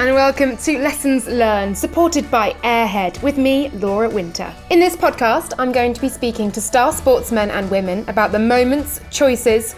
and welcome to Lessons Learned, supported by Airhead, with me, Laura Winter. In this podcast, I'm going to be speaking to star sportsmen and women about the moments, choices,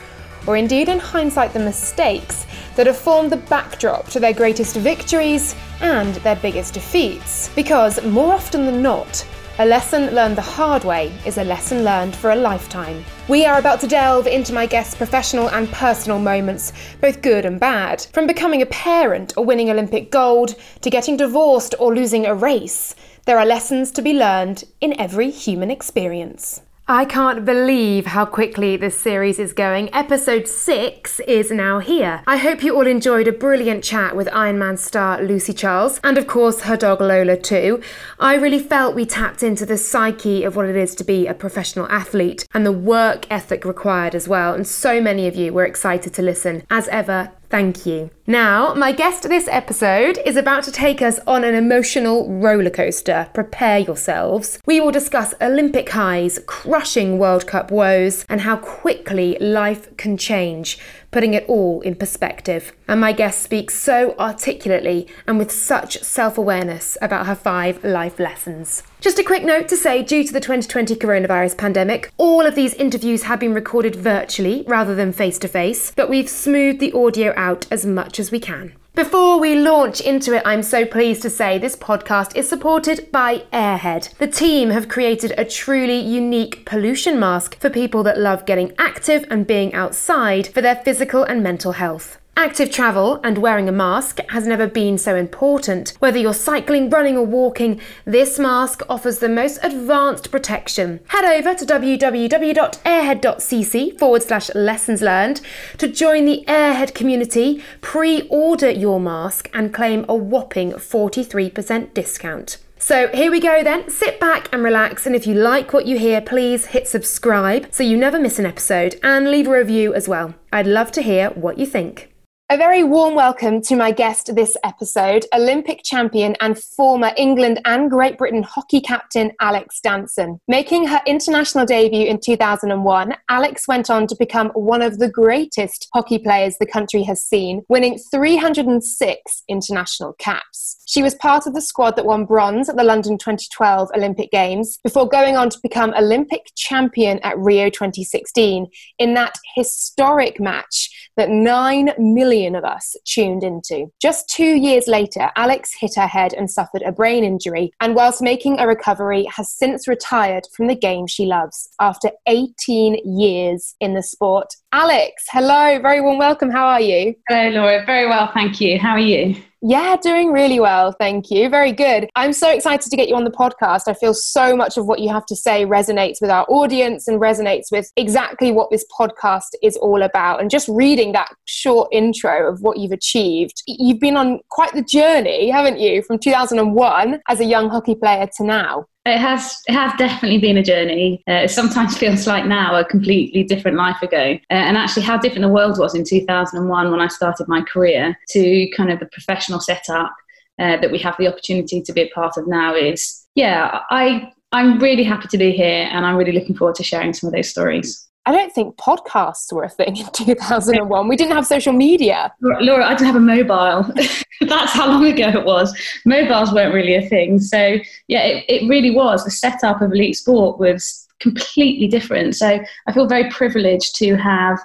or indeed, in hindsight, the mistakes that have formed the backdrop to their greatest victories and their biggest defeats. Because more often than not, a lesson learned the hard way is a lesson learned for a lifetime. We are about to delve into my guest's professional and personal moments, both good and bad. From becoming a parent or winning Olympic gold to getting divorced or losing a race, there are lessons to be learned in every human experience. I can't believe how quickly this series is going. Episode 6 is now here. I hope you all enjoyed a brilliant chat with Ironman star Lucy Charles, and of course her dog Lola too. I really felt we tapped into the psyche of what it is to be a professional athlete and the work ethic required as well, and so many of you were excited to listen. As ever, Thank you. Now, my guest this episode is about to take us on an emotional roller coaster. Prepare yourselves. We will discuss Olympic highs, crushing World Cup woes, and how quickly life can change putting it all in perspective. And my guest speaks so articulately and with such self awareness about her five life lessons. Just a quick note to say due to the 2020 coronavirus pandemic, all of these interviews have been recorded virtually rather than face to face, but we've smoothed the audio out as much as we can. Before we launch into it, I'm so pleased to say this podcast is supported by Airhead. The team have created a truly unique pollution mask for people that love getting active and being outside for their physical and mental health. Active travel and wearing a mask has never been so important. Whether you're cycling, running, or walking, this mask offers the most advanced protection. Head over to www.airhead.cc forward slash lessons learned to join the Airhead community, pre order your mask, and claim a whopping 43% discount. So here we go then. Sit back and relax. And if you like what you hear, please hit subscribe so you never miss an episode and leave a review as well. I'd love to hear what you think. A very warm welcome to my guest this episode, Olympic champion and former England and Great Britain hockey captain Alex Danson. Making her international debut in 2001, Alex went on to become one of the greatest hockey players the country has seen, winning 306 international caps. She was part of the squad that won bronze at the London 2012 Olympic Games before going on to become Olympic champion at Rio 2016 in that historic match that 9 million of us tuned into. Just two years later, Alex hit her head and suffered a brain injury, and whilst making a recovery, has since retired from the game she loves after 18 years in the sport. Alex, hello, very warm welcome. How are you? Hello, Laura. Very well, thank you. How are you? Yeah, doing really well. Thank you. Very good. I'm so excited to get you on the podcast. I feel so much of what you have to say resonates with our audience and resonates with exactly what this podcast is all about. And just reading that short intro of what you've achieved, you've been on quite the journey, haven't you, from 2001 as a young hockey player to now? It has it has definitely been a journey. Uh, it sometimes feels like now a completely different life ago, uh, and actually how different the world was in 2001 when I started my career to kind of the professional setup uh, that we have the opportunity to be a part of now is yeah I I'm really happy to be here, and I'm really looking forward to sharing some of those stories. I don't think podcasts were a thing in 2001. We didn't have social media. Laura, I didn't have a mobile. That's how long ago it was. Mobiles weren't really a thing. So, yeah, it, it really was. The setup of elite sport was completely different. So, I feel very privileged to have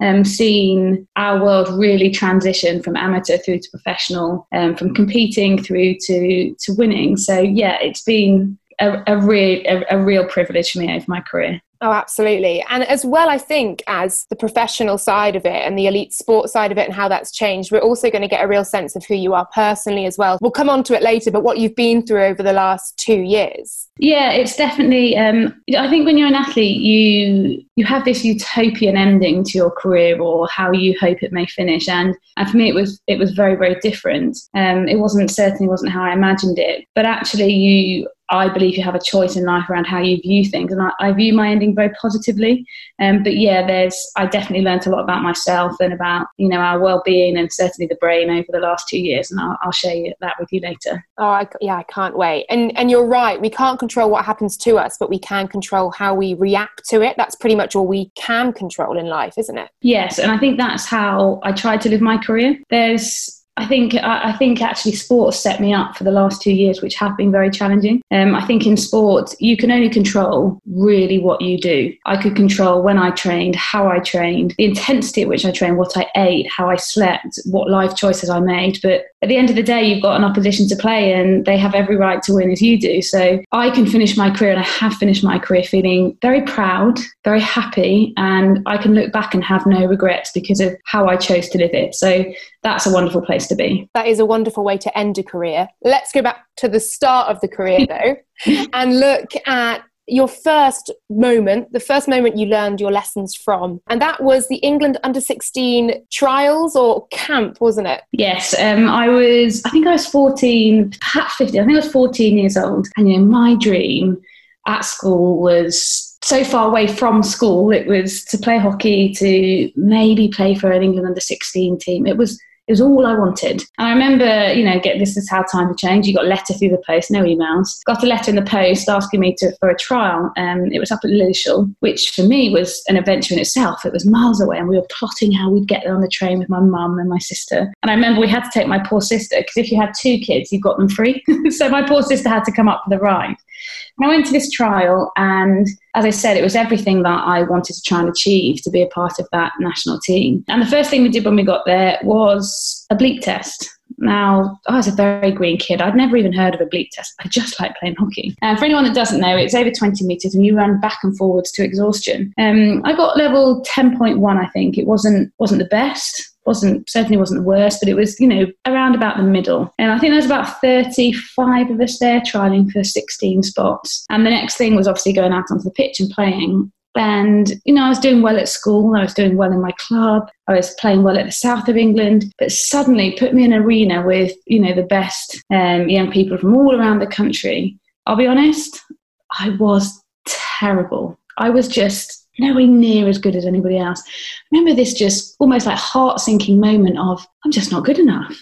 um, seen our world really transition from amateur through to professional, um, from competing through to, to winning. So, yeah, it's been a, a, real, a, a real privilege for me over my career. Oh, absolutely. And as well, I think, as the professional side of it and the elite sport side of it and how that's changed, we're also going to get a real sense of who you are personally as well. We'll come on to it later, but what you've been through over the last two years. Yeah, it's definitely. Um, I think when you're an athlete, you you have this utopian ending to your career or how you hope it may finish, and and for me, it was it was very very different. Um, it wasn't certainly wasn't how I imagined it, but actually, you I believe you have a choice in life around how you view things, and I, I view my ending very positively. Um, but yeah, there's I definitely learned a lot about myself and about you know our well-being and certainly the brain over the last two years, and I'll, I'll share that with you later. Oh, I, yeah, I can't wait. And and you're right, we can't control what happens to us, but we can control how we react to it. That's pretty much all we can control in life, isn't it? Yes, and I think that's how I tried to live my career. There's I think I, think actually sports set me up for the last two years, which have been very challenging. Um, I think in sport you can only control really what you do. I could control when I trained, how I trained, the intensity at which I trained, what I ate, how I slept, what life choices I made. But at the end of the day, you've got an opposition to play, and they have every right to win as you do. So I can finish my career, and I have finished my career feeling very proud, very happy, and I can look back and have no regrets because of how I chose to live it. So that's a wonderful place to be. That is a wonderful way to end a career. Let's go back to the start of the career though and look at your first moment, the first moment you learned your lessons from. And that was the England under 16 trials or camp, wasn't it? Yes. Um, I was, I think I was 14, perhaps 15. I think I was 14 years old. And, you know, my dream at school was so far away from school. It was to play hockey, to maybe play for an England under 16 team. It was it was all I wanted. And I remember, you know, get this is how time had changed. You got a letter through the post, no emails. Got a letter in the post asking me to for a trial. Um, it was up at Lilleshall, which for me was an adventure in itself. It was miles away, and we were plotting how we'd get there on the train with my mum and my sister. And I remember we had to take my poor sister because if you had two kids, you got them free. so my poor sister had to come up for the ride. And I went to this trial, and as I said, it was everything that I wanted to try and achieve to be a part of that national team. And the first thing we did when we got there was a bleep test. Now, I was a very green kid. I'd never even heard of a bleep test. I just like playing hockey. And for anyone that doesn't know, it's over 20 metres and you run back and forwards to exhaustion. Um, I got level 10.1, I think. It wasn't wasn't the best wasn't certainly wasn't the worst, but it was you know around about the middle. And I think there's about 35 of us there trialing for 16 spots. And the next thing was obviously going out onto the pitch and playing. And, you know, I was doing well at school, I was doing well in my club, I was playing well at the south of England, but suddenly put me in an arena with, you know, the best um, young people from all around the country. I'll be honest, I was terrible. I was just nowhere near as good as anybody else. I remember this just almost like heart sinking moment of, I'm just not good enough.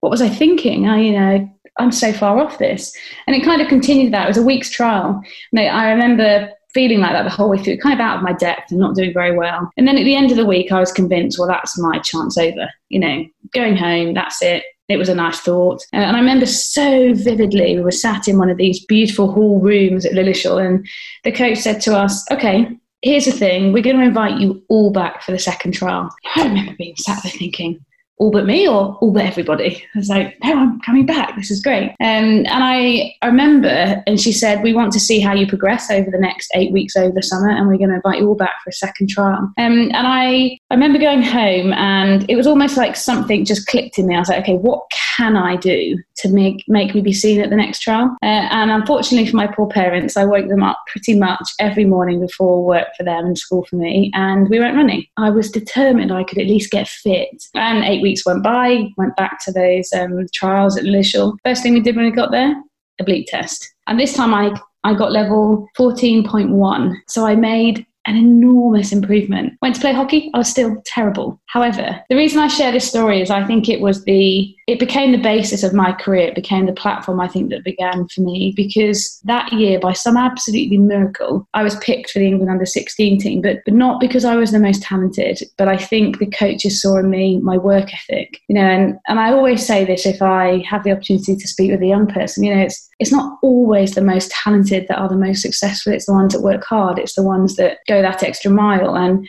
What was I thinking? I, you know, I'm so far off this. And it kind of continued that. It was a week's trial. And I remember feeling like that the whole way through, kind of out of my depth and not doing very well. And then at the end of the week, I was convinced, well, that's my chance over. You know, going home, that's it. It was a nice thought. Uh, and I remember so vividly, we were sat in one of these beautiful hall rooms at Lilleshall, and the coach said to us, okay, here's the thing we're going to invite you all back for the second trial. I remember being sat there thinking, all but me or all but everybody? I was like, no, I'm coming back. This is great. Um, and I, remember, and she said, we want to see how you progress over the next eight weeks over the summer, and we're going to invite you all back for a second trial. Um, and I, I remember going home, and it was almost like something just clicked in me. I was like, okay, what can I do to make make me be seen at the next trial? Uh, and unfortunately for my poor parents, I woke them up pretty much every morning before work for them and school for me, and we went running. I was determined I could at least get fit. And eight weeks went by, went back to those um, trials at Lilleshall. First thing we did when we got there, a bleep test. And this time I, I got level 14.1. So I made an enormous improvement. Went to play hockey, I was still terrible. However, the reason I share this story is I think it was the it became the basis of my career. It became the platform I think that began for me because that year, by some absolutely miracle, I was picked for the England under 16 team, but, but not because I was the most talented, but I think the coaches saw in me my work ethic. You know, and, and I always say this if I have the opportunity to speak with a young person, you know, it's it's not always the most talented that are the most successful. It's the ones that work hard. It's the ones that go that extra mile. And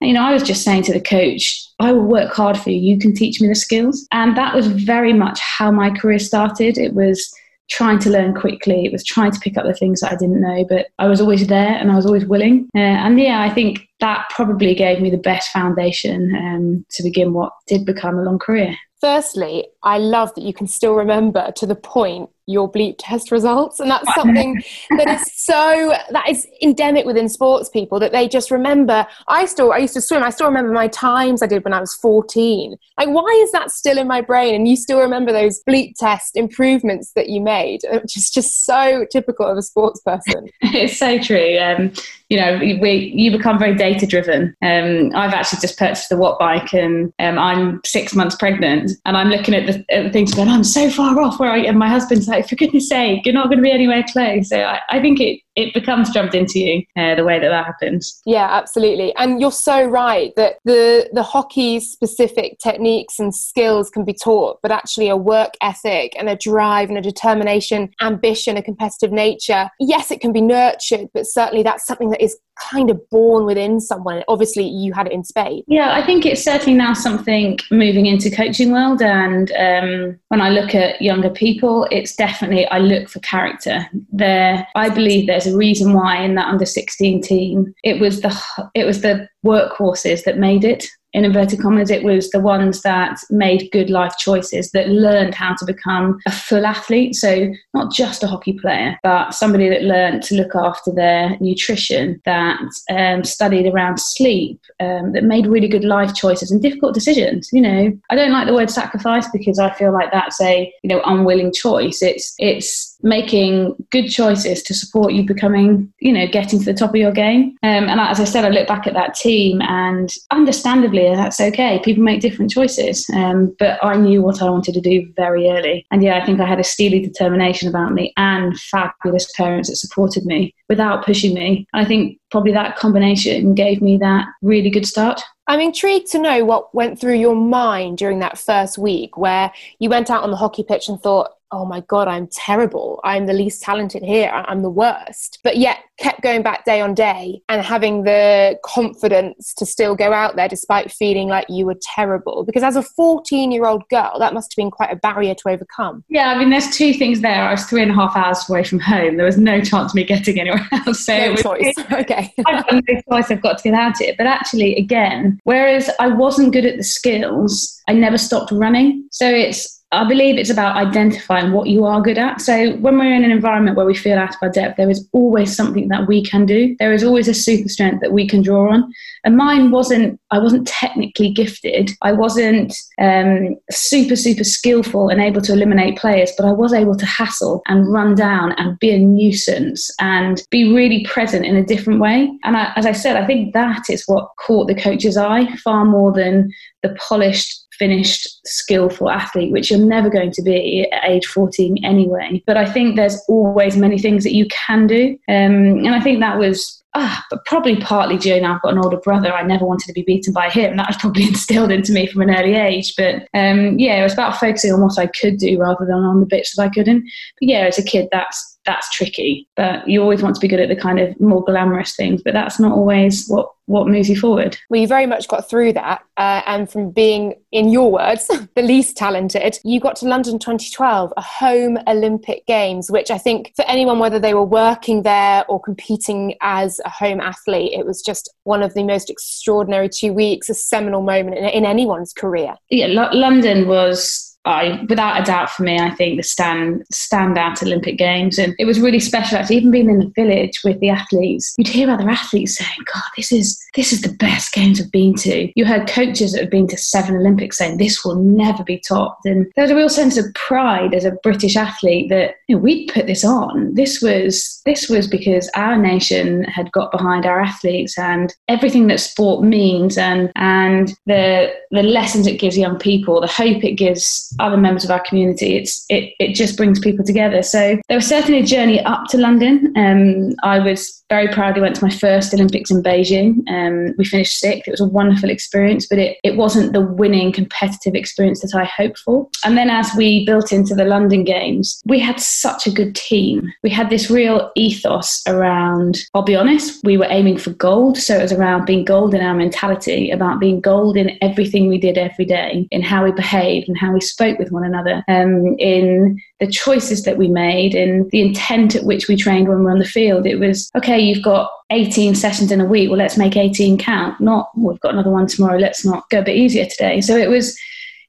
you know, I was just saying to the coach, I will work hard for you. You can teach me the skills. And that was very much how my career started. It was trying to learn quickly. It was trying to pick up the things that I didn't know, but I was always there and I was always willing. Uh, and yeah, I think that probably gave me the best foundation um, to begin what did become a long career. Firstly, I love that you can still remember to the point your bleep test results. And that's something that is so that is endemic within sports people that they just remember. I still i used to swim. I still remember my times i did when i was 14 like why is that still in my brain? And you still remember those bleep test improvements that you made which is just so typical of a sports person. It's so true. Um, you know we you become very data driven um, i've actually just purchased the Wattbike and um, i'm six months pregnant and i'm looking at the, at the things going i'm so far off where i and my husband's like for goodness sake, you're not going to be anywhere close. So I, I think it, it becomes drummed into you uh, the way that that happens. Yeah, absolutely. And you're so right that the the hockey specific techniques and skills can be taught, but actually a work ethic and a drive and a determination, ambition, a competitive nature. Yes, it can be nurtured, but certainly that's something that is kind of born within someone. Obviously, you had it in Spain. Yeah, I think it's certainly now something moving into coaching world. And um, when I look at younger people, it's definitely I look for character. There, I believe there's a reason why in that under 16 team it was the it was the workhorses that made it in inverted commas, it was the ones that made good life choices, that learned how to become a full athlete. So, not just a hockey player, but somebody that learned to look after their nutrition, that um, studied around sleep, um, that made really good life choices and difficult decisions. You know, I don't like the word sacrifice because I feel like that's a you know unwilling choice. It's it's making good choices to support you becoming, you know, getting to the top of your game. Um, and as I said, I look back at that team and understandably that's okay. People make different choices. Um, but I knew what I wanted to do very early. And yeah, I think I had a steely determination about me and fabulous parents that supported me without pushing me. And I think probably that combination gave me that really good start. I'm intrigued to know what went through your mind during that first week where you went out on the hockey pitch and thought, oh my God, I'm terrible. I'm the least talented here. I'm the worst. But yet kept going back day on day and having the confidence to still go out there despite feeling like you were terrible. Because as a 14 year old girl, that must have been quite a barrier to overcome. Yeah, I mean, there's two things there. I was three and a half hours away from home. There was no chance of me getting anywhere else. So no choice. okay. I've no choice. I've got to get out of it. But actually, again, whereas I wasn't good at the skills, I never stopped running. So it's I believe it's about identifying what you are good at. So when we're in an environment where we feel out of our depth, there is always something that we can do. There is always a super strength that we can draw on. And mine wasn't, I wasn't technically gifted. I wasn't um, super, super skillful and able to eliminate players, but I was able to hassle and run down and be a nuisance and be really present in a different way. And I, as I said, I think that is what caught the coach's eye far more than the polished finished skillful athlete which you're never going to be at age 14 anyway but i think there's always many things that you can do um, and i think that was ah, but probably partly due now I've got an older brother. I never wanted to be beaten by him. That was probably instilled into me from an early age. But um, yeah, it was about focusing on what I could do rather than on the bits that I couldn't. But yeah, as a kid, that's that's tricky. But you always want to be good at the kind of more glamorous things, but that's not always what what moves you forward. Well, you very much got through that, uh, and from being, in your words, the least talented, you got to London 2012, a home Olympic Games, which I think for anyone, whether they were working there or competing as a home athlete, it was just one of the most extraordinary two weeks, a seminal moment in, in anyone's career. Yeah, L- London was I, without a doubt, for me, I think the stand standout Olympic Games, and it was really special. Actually, even being in the village with the athletes, you'd hear other athletes saying, "God, this is this is the best games I've been to." You heard coaches that have been to seven Olympics saying, "This will never be topped," and there was a real sense of pride as a British athlete that you know, we'd put this on. This was this was because our nation had got behind our athletes and everything that sport means, and and the the lessons it gives young people, the hope it gives other members of our community. It's it, it just brings people together. So there was certainly a journey up to London. Um, I was very proudly went to my first Olympics in Beijing. Um, we finished sixth. It was a wonderful experience, but it, it wasn't the winning competitive experience that I hoped for. And then as we built into the London Games, we had such a good team. We had this real ethos around, I'll be honest, we were aiming for gold. So it was around being gold in our mentality, about being gold in everything we did every day, in how we behaved and how we spoke with one another, um, in the choices that we made, in the intent at which we trained when we were on the field. It was, okay, you've got 18 sessions in a week. Well, let's make 18 count. Not we've got another one tomorrow. Let's not go a bit easier today. So it was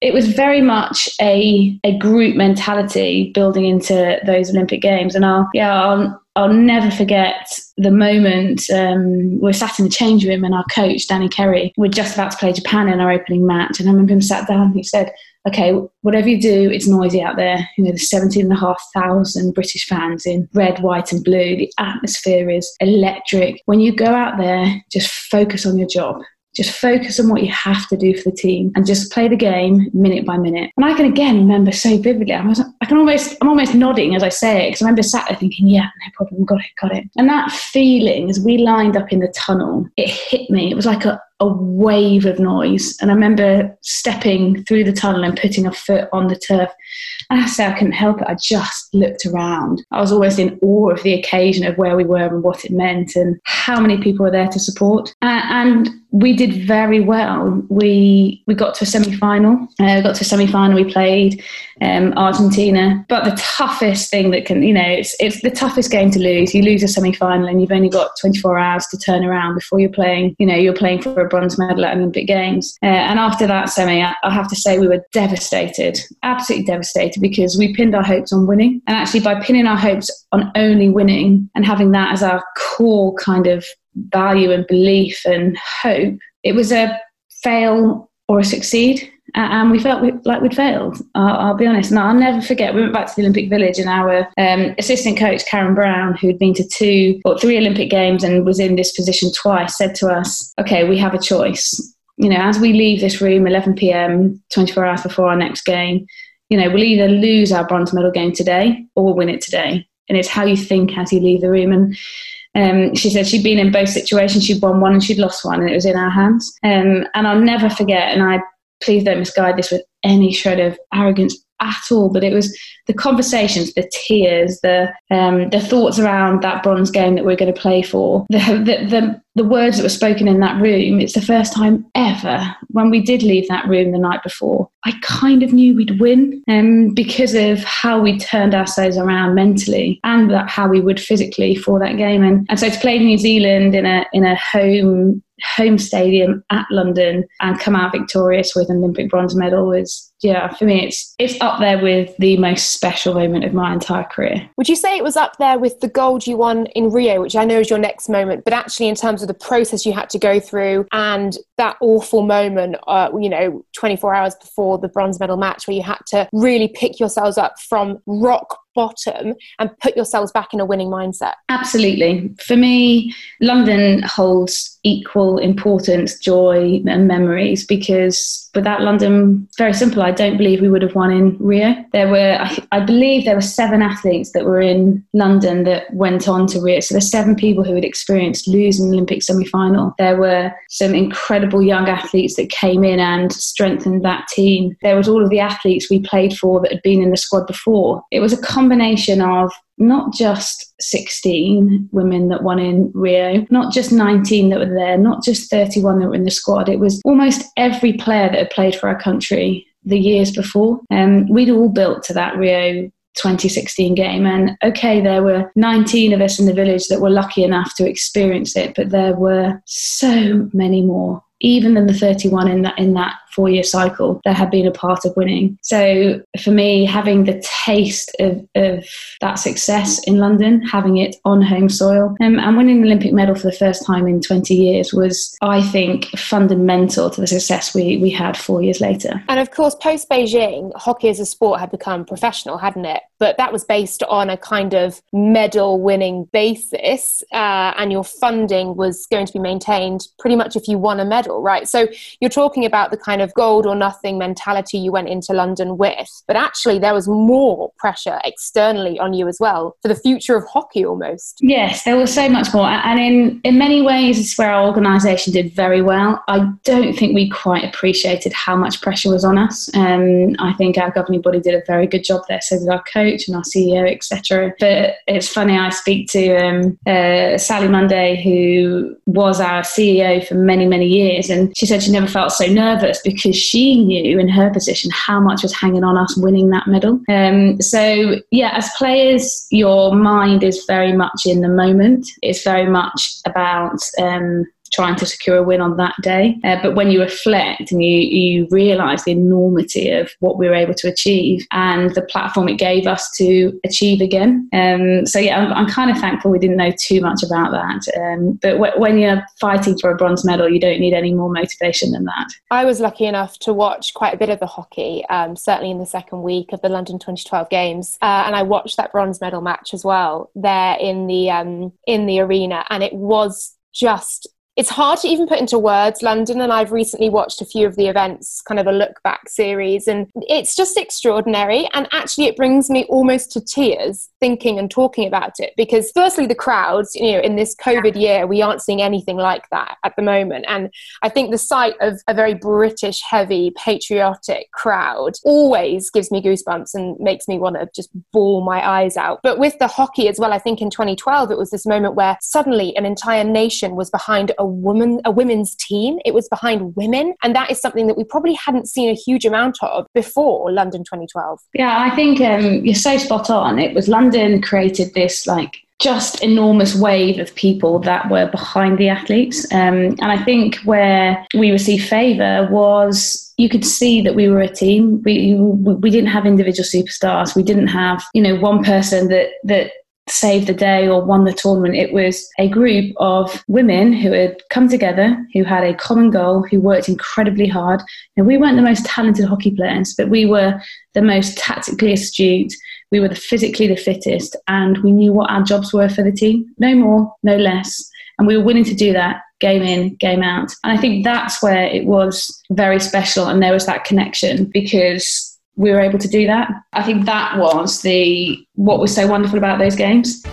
it was very much a a group mentality building into those Olympic Games. And I'll yeah I'll I'll never forget the moment um, we are sat in the change room and our coach Danny Kerry we're just about to play Japan in our opening match, and I remember him sat down and he said okay, whatever you do, it's noisy out there. You know, there's 17,500 British fans in red, white, and blue. The atmosphere is electric. When you go out there, just focus on your job. just focus on what you have to do for the team and just play the game minute by minute. And I can again remember so vividly. I was, I can almost, I'm almost nodding as I say it because I remember sat there thinking, yeah, no problem, got it, got it. And that feeling as we lined up in the tunnel, it hit me. It was like a, a wave of noise. And I remember stepping through the tunnel and putting a foot on the turf. And I say I couldn't help it. I just looked around. I was always in awe of the occasion of where we were and what it meant and how many people were there to support. Uh, and we did very well. We we got to a semi final. Uh, got to a semi final. We played um, Argentina. But the toughest thing that can, you know, it's it's the toughest game to lose. You lose a semi final and you've only got 24 hours to turn around before you're playing. You know, you're playing for a bronze medal at Olympic Games. Uh, and after that semi, I, I have to say we were devastated, absolutely devastated, because we pinned our hopes on winning. And actually, by pinning our hopes on only winning and having that as our core kind of value and belief and hope, it was a fail or a succeed. And we felt like we'd failed. I'll, I'll be honest. And I'll never forget. We went back to the Olympic Village, and our um, assistant coach Karen Brown, who'd been to two or three Olympic Games and was in this position twice, said to us, "Okay, we have a choice. You know, as we leave this room 11 p.m., 24 hours before our next game, you know, we'll either lose our bronze medal game today or win it today. And it's how you think as you leave the room. And um, she said she'd been in both situations. She'd won one and she'd lost one, and it was in our hands. Um, and I'll never forget. And I please don't misguide this with any shred of arrogance at all. But it was the conversations, the tears, the um, the thoughts around that bronze game that we're going to play for, the, the, the the words that were spoken in that room. It's the first time ever when we did leave that room the night before. I kind of knew we'd win, um, because of how we turned ourselves around mentally and that how we would physically for that game. And and so to play New Zealand in a in a home home stadium at London and come out victorious with an Olympic bronze medal was yeah for me it's it's up there with the most special moment of my entire career. Would you say it was up there with the gold you won in Rio, which I know is your next moment, but actually in terms of the process you had to go through and that awful moment, uh, you know, 24 hours before the bronze medal match where you had to really pick yourselves up from rock bottom and put yourselves back in a winning mindset? Absolutely. For me, London holds equal importance, joy, and memories because without London, very simple, I don't believe we would have won in Rio. There were, I, I believe, there were seven athletes that were in London that went on to Rio. So there's seven people who had experienced losing Olympic semi final. There were some incredible young athletes that came in and strengthened that team. There was all of the athletes we played for that had been in the squad before. It was a combination of not just 16 women that won in Rio, not just 19 that were there, not just 31 that were in the squad. It was almost every player that had played for our country the years before. Um, we'd all built to that Rio 2016 game. And okay, there were 19 of us in the village that were lucky enough to experience it, but there were so many more even than the 31 in that in that four year cycle that had been a part of winning. So for me, having the taste of, of that success in London, having it on home soil, um, and winning the Olympic medal for the first time in 20 years was, I think, fundamental to the success we, we had four years later. And of course, post Beijing, hockey as a sport had become professional, hadn't it? But that was based on a kind of medal winning basis, uh, and your funding was going to be maintained pretty much if you won a medal, right? So you're talking about the kind of of gold or nothing mentality you went into London with. But actually, there was more pressure externally on you as well for the future of hockey almost. Yes, there was so much more. And in, in many ways, it's where our organisation did very well. I don't think we quite appreciated how much pressure was on us. Um, I think our governing body did a very good job there. So did our coach and our CEO, etc. But it's funny, I speak to um, uh, Sally Munday, who was our CEO for many, many years, and she said she never felt so nervous because because she knew in her position how much was hanging on us winning that medal. Um, so, yeah, as players, your mind is very much in the moment. It's very much about um, trying to secure a win on that day. Uh, but when you reflect and you, you realize the enormity of what we were able to achieve and the platform it gave us to achieve again. Um, so, yeah, I'm, I'm, kind of thankful we didn't know too much about that. Um, but w- when you're fighting for a bronze medal, you don't need any more motivation than that. I was lucky enough to watch quite a bit of the hockey, um, certainly in the second week of the London 2012 games. Uh, and I watched that bronze medal match as well there in the, um, in the arena. And it was just it's hard to even put into words London. And I've recently watched a few of the events, kind of a look back series, and it's just extraordinary. And actually, it brings me almost to tears thinking and talking about it because, firstly, the crowds, you know, in this COVID year, we aren't seeing anything like that at the moment. And I think the sight of a very British, heavy, patriotic crowd always gives me goosebumps and makes me want to just bawl my eyes out. But with the hockey as well, I think in 2012, it was this moment where suddenly an entire nation was behind a woman, a women's team. It was behind women. And that is something that we probably hadn't seen a huge amount of before London 2012. Yeah, I think um, you're so spot on. It was London created this like just enormous wave of people that were behind the athletes. Um, and I think where we received favour was you could see that we were a team. We we didn't have individual superstars. We didn't have you know one person that that saved the day or won the tournament. It was a group of women who had come together, who had a common goal, who worked incredibly hard. And we weren't the most talented hockey players, but we were the most tactically astute. We were the physically the fittest, and we knew what our jobs were for the team. No more, no less. And we were willing to do that game in, game out. And I think that's where it was very special, and there was that connection because we were able to do that. I think that was the what was so wonderful about those games.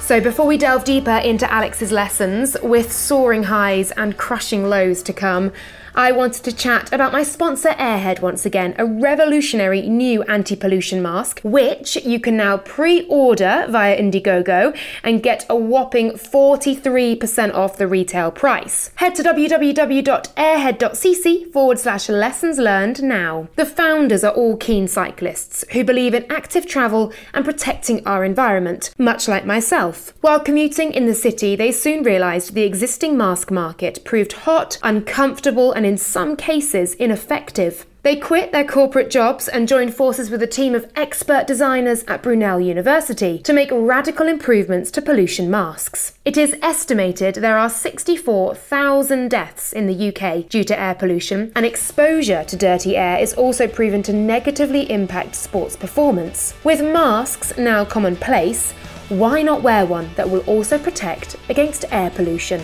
So, before we delve deeper into Alex's lessons, with soaring highs and crushing lows to come, I wanted to chat about my sponsor Airhead once again, a revolutionary new anti pollution mask, which you can now pre order via Indiegogo and get a whopping 43% off the retail price. Head to www.airhead.cc forward slash lessons learned now. The founders are all keen cyclists who believe in active travel and protecting our environment, much like myself. While commuting in the city, they soon realised the existing mask market proved hot, uncomfortable, and and in some cases ineffective. They quit their corporate jobs and joined forces with a team of expert designers at Brunel University to make radical improvements to pollution masks. It is estimated there are 64,000 deaths in the UK due to air pollution, and exposure to dirty air is also proven to negatively impact sports performance. With masks now commonplace, why not wear one that will also protect against air pollution?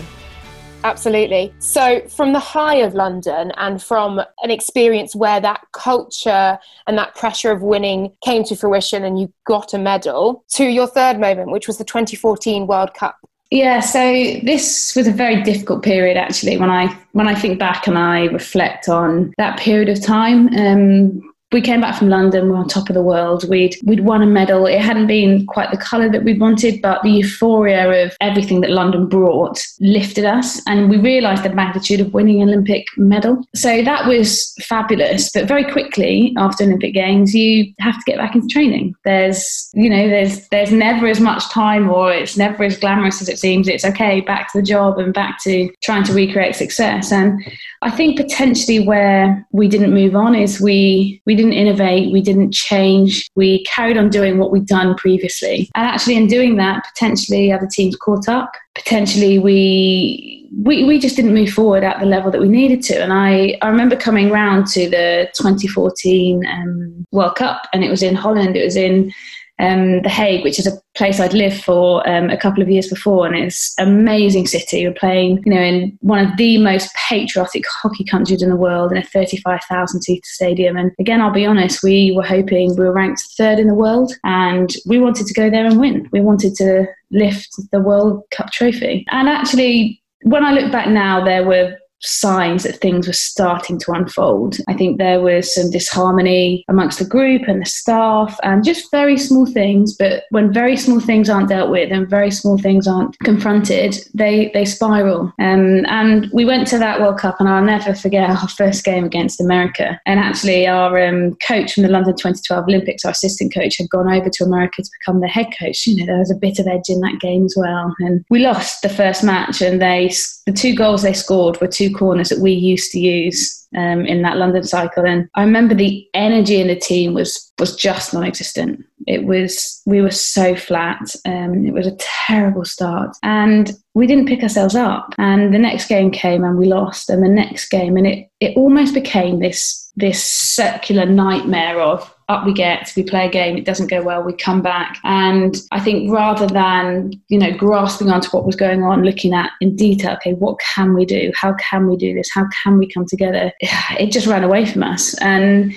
Absolutely. So, from the high of London and from an experience where that culture and that pressure of winning came to fruition and you got a medal, to your third moment, which was the 2014 World Cup. Yeah, so this was a very difficult period actually. When I when I think back and I reflect on that period of time, um, we came back from London, we were on top of the world. We'd we'd won a medal. It hadn't been quite the colour that we'd wanted, but the euphoria of everything that London brought lifted us, and we realised the magnitude of winning an Olympic medal. So that was fabulous. But very quickly after Olympic Games, you have to get back into training. There's you know there's there's never as much time, or it's never as glamorous as it seems. It's okay, back to the job and back to trying to recreate success. And I think potentially where we didn't move on is we we didn't innovate, we didn't change, we carried on doing what we'd done previously. And actually, in doing that, potentially other teams caught up. Potentially, we we, we just didn't move forward at the level that we needed to. And I, I remember coming round to the 2014 um, World Cup, and it was in Holland. It was in um, The Hague, which is a place I'd lived for um, a couple of years before, and it's an amazing city. We're playing, you know, in one of the most patriotic hockey countries in the world in a 35,000 seat stadium. And again, I'll be honest, we were hoping we were ranked third in the world, and we wanted to go there and win. We wanted to lift the World Cup trophy. And actually, when I look back now, there were signs that things were starting to unfold. I think there was some disharmony amongst the group and the staff and just very small things. But when very small things aren't dealt with and very small things aren't confronted, they, they spiral. Um, and we went to that World Cup and I'll never forget our first game against America. And actually our um, coach from the London 2012 Olympics, our assistant coach, had gone over to America to become the head coach. You know, there was a bit of edge in that game as well. And we lost the first match and they, the two goals they scored were two corners that we used to use um, in that London cycle. And I remember the energy in the team was was just non-existent. It was we were so flat. Um, it was a terrible start, and we didn't pick ourselves up. And the next game came, and we lost. And the next game, and it it almost became this this circular nightmare of up we get, we play a game, it doesn't go well, we come back. And I think rather than, you know, grasping onto what was going on, looking at in detail, okay, what can we do? How can we do this? How can we come together? It just ran away from us. And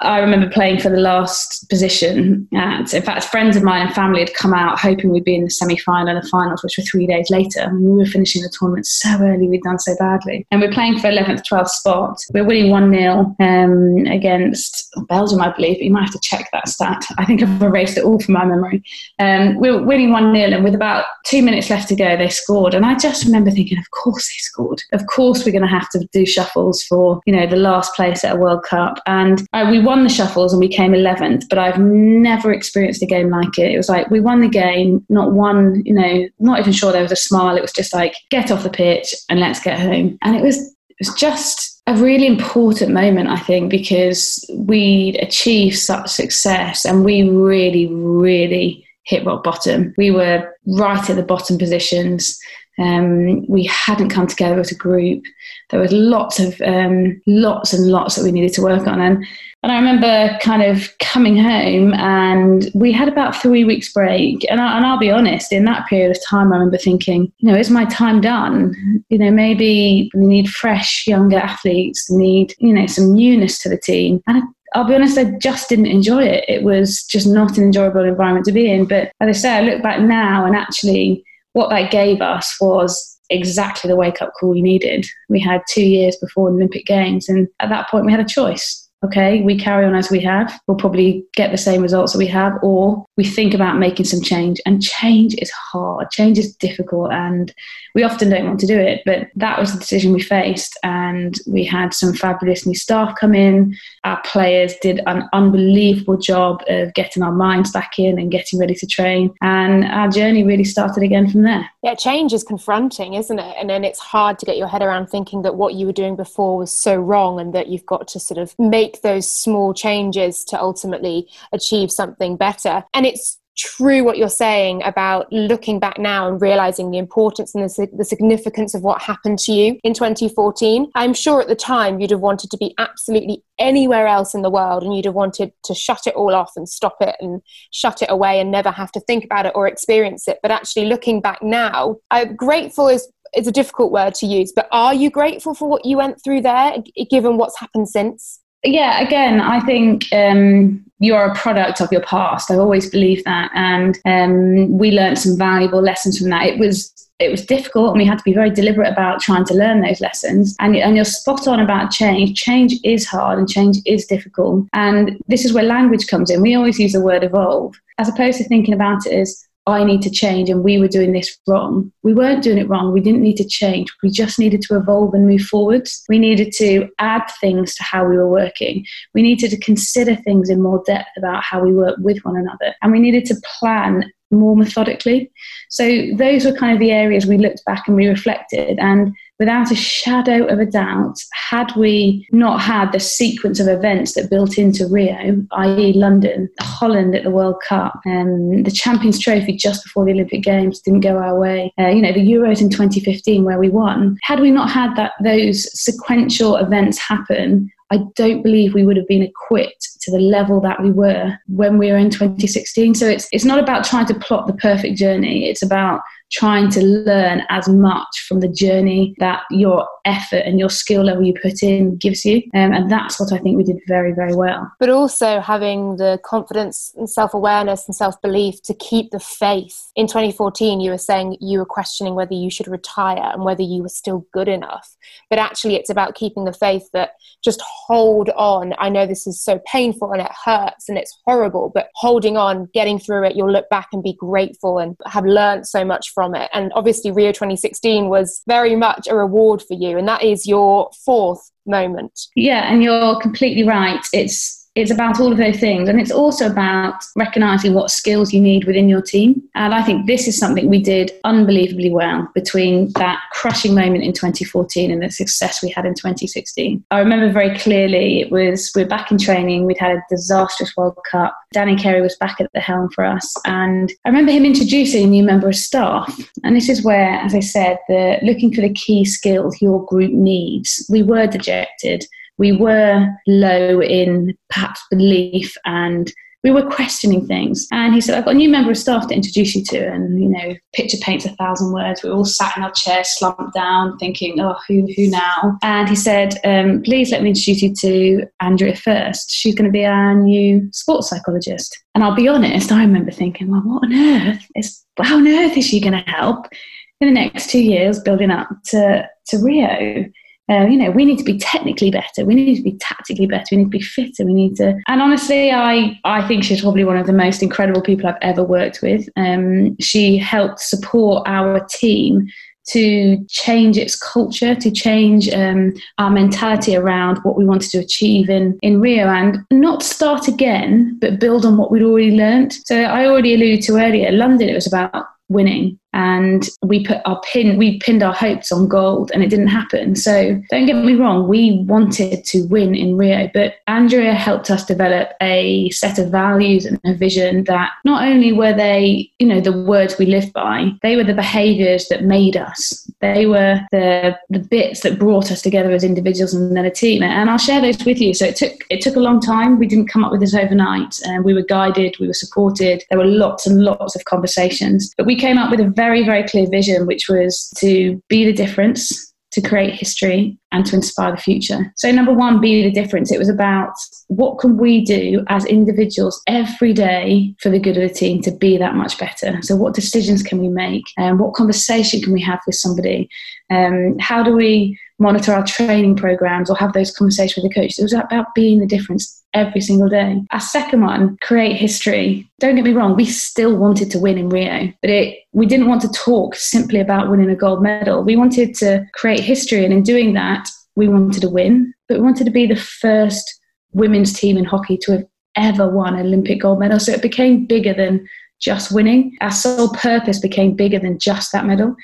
I remember playing for the last position. And in fact, friends of mine and family had come out hoping we'd be in the semi final and the finals, which were three days later. I mean, we were finishing the tournament so early, we'd done so badly. And we're playing for 11th, 12th spot. We're winning 1 0 um, against Belgium, I believe, you might have to check that stat. I think I've erased it all from my memory. Um, we were winning 1 0, and with about two minutes left to go, they scored. And I just remember thinking, of course they scored. Of course we're going to have to do shuffles for, you know, the last place at a World Cup. And I we won the shuffles and we came 11th, but I've never experienced a game like it. It was like we won the game, not one, you know, not even sure there was a smile. It was just like, get off the pitch and let's get home. And it was, it was just a really important moment, I think, because we'd achieved such success and we really, really hit rock bottom. We were right at the bottom positions. Um, we hadn't come together as a group. There was lots of um, lots and lots that we needed to work on, and and I remember kind of coming home, and we had about three weeks break. And, I, and I'll be honest, in that period of time, I remember thinking, you know, is my time done? You know, maybe we need fresh younger athletes, need you know some newness to the team, and I'll be honest, I just didn't enjoy it. It was just not an enjoyable environment to be in. But as I say, I look back now and actually what that gave us was exactly the wake up call we needed. We had two years before the Olympic Games, and at that point, we had a choice okay, we carry on as we have, we'll probably get the same results that we have, or we think about making some change. And change is hard, change is difficult, and we often don't want to do it. But that was the decision we faced, and we had some fabulous new staff come in. Our players did an unbelievable job of getting our minds back in and getting ready to train, and our journey really started again from there. Yeah, change is confronting, isn't it? And then it's hard to get your head around thinking that what you were doing before was so wrong and that you've got to sort of make make those small changes to ultimately achieve something better. And it's true what you're saying about looking back now and realizing the importance and the, the, significance of what happened to you in 2014. I'm sure at the time you'd have wanted to be absolutely anywhere else in the world and you'd have wanted to shut it all off and stop it and shut it away and never have to think about it or experience it. But actually, looking back now, I'm grateful is is a difficult word to use, but are you grateful for what you went through there, given what's happened since? Yeah, again, I think um, you're a product of your past. I've always believed that, and um, we learned some valuable lessons from that. It was it was difficult, and we had to be very deliberate about trying to learn those lessons. And, and you're spot on about change. Change is hard, and change is difficult. And this is where language comes in. We always use the word evolve, as opposed to thinking about it as I need to change and we were doing this wrong. We weren't doing it wrong. We didn't need to change. We just needed to evolve and move forwards. We needed to add things to how we were working. We needed to consider things in more depth about how we work with one another. And we needed to plan more methodically. So those were kind of the areas we looked back and we reflected. And without a shadow of a doubt, had we not had the sequence of events that built into Rio, i.e., London, Holland at the World Cup, and um, the Champions Trophy just before the Olympic Games didn't go our way, uh, you know, the Euros in 2015 where we won, had we not had that those sequential events happen, I don't believe we would have been equipped to the level that we were when we were in 2016. So it's it's not about trying to plot the perfect journey. It's about trying to learn as much from the journey that your effort and your skill level you put in gives you. Um, and that's what I think we did very, very well. But also having the confidence and self awareness and self belief to keep the faith. In 2014, you were saying you were questioning whether you should retire and whether you were still good enough. But actually, it's about keeping the faith that just hold on. I know this is so painful and it hurts and it's horrible, but holding on, getting through it, you'll look back and be grateful and have learned so much from it. And obviously, Rio 2016 was very much a reward for you, and that is your fourth moment. Yeah, and you're completely right. It's it's about all of those things. And it's also about recognizing what skills you need within your team. And I think this is something we did unbelievably well between that crushing moment in 2014 and the success we had in 2016. I remember very clearly it was, we are back in training, we'd had a disastrous World Cup. Danny Kerry was back at the helm for us. And I remember him introducing a new member of staff. And this is where, as I said, the looking for the key skills your group needs. We were dejected we were low in perhaps belief and we were questioning things. And he said, I've got a new member of staff to introduce you to. And, you know, picture paints a thousand words. We all sat in our chairs, slumped down, thinking, oh, who, who now? And he said, um, please let me introduce you to Andrea Furst. She's going to be our new sports psychologist. And I'll be honest, I remember thinking, well, what on earth is, how on earth is she going to help in the next two years building up to, to Rio? Uh, you know, we need to be technically better. We need to be tactically better. We need to be fitter. We need to. And honestly, I I think she's probably one of the most incredible people I've ever worked with. Um, she helped support our team to change its culture, to change um, our mentality around what we wanted to achieve in, in Rio and not start again, but build on what we'd already learned. So I already alluded to earlier, London, it was about winning and we put our pin we pinned our hopes on gold and it didn't happen. So don't get me wrong we wanted to win in rio but andrea helped us develop a set of values and a vision that not only were they you know the words we lived by they were the behaviors that made us. They were the the bits that brought us together as individuals and then a team. And i'll share those with you. So it took it took a long time. We didn't come up with this overnight. And we were guided we were supported. There were lots and lots of conversations but we came up with a very very, very clear vision, which was to be the difference, to create history, and to inspire the future. So, number one, be the difference. It was about what can we do as individuals every day for the good of the team to be that much better. So, what decisions can we make? And um, what conversation can we have with somebody? Um, how do we monitor our training programs or have those conversations with the coach? It was about being the difference every single day. Our second one, create history. Don't get me wrong, we still wanted to win in Rio, but it we didn't want to talk simply about winning a gold medal. We wanted to create history, and in doing that, we wanted to win, but we wanted to be the first women's team in hockey to have ever won an Olympic gold medal. So it became bigger than just winning. Our sole purpose became bigger than just that medal.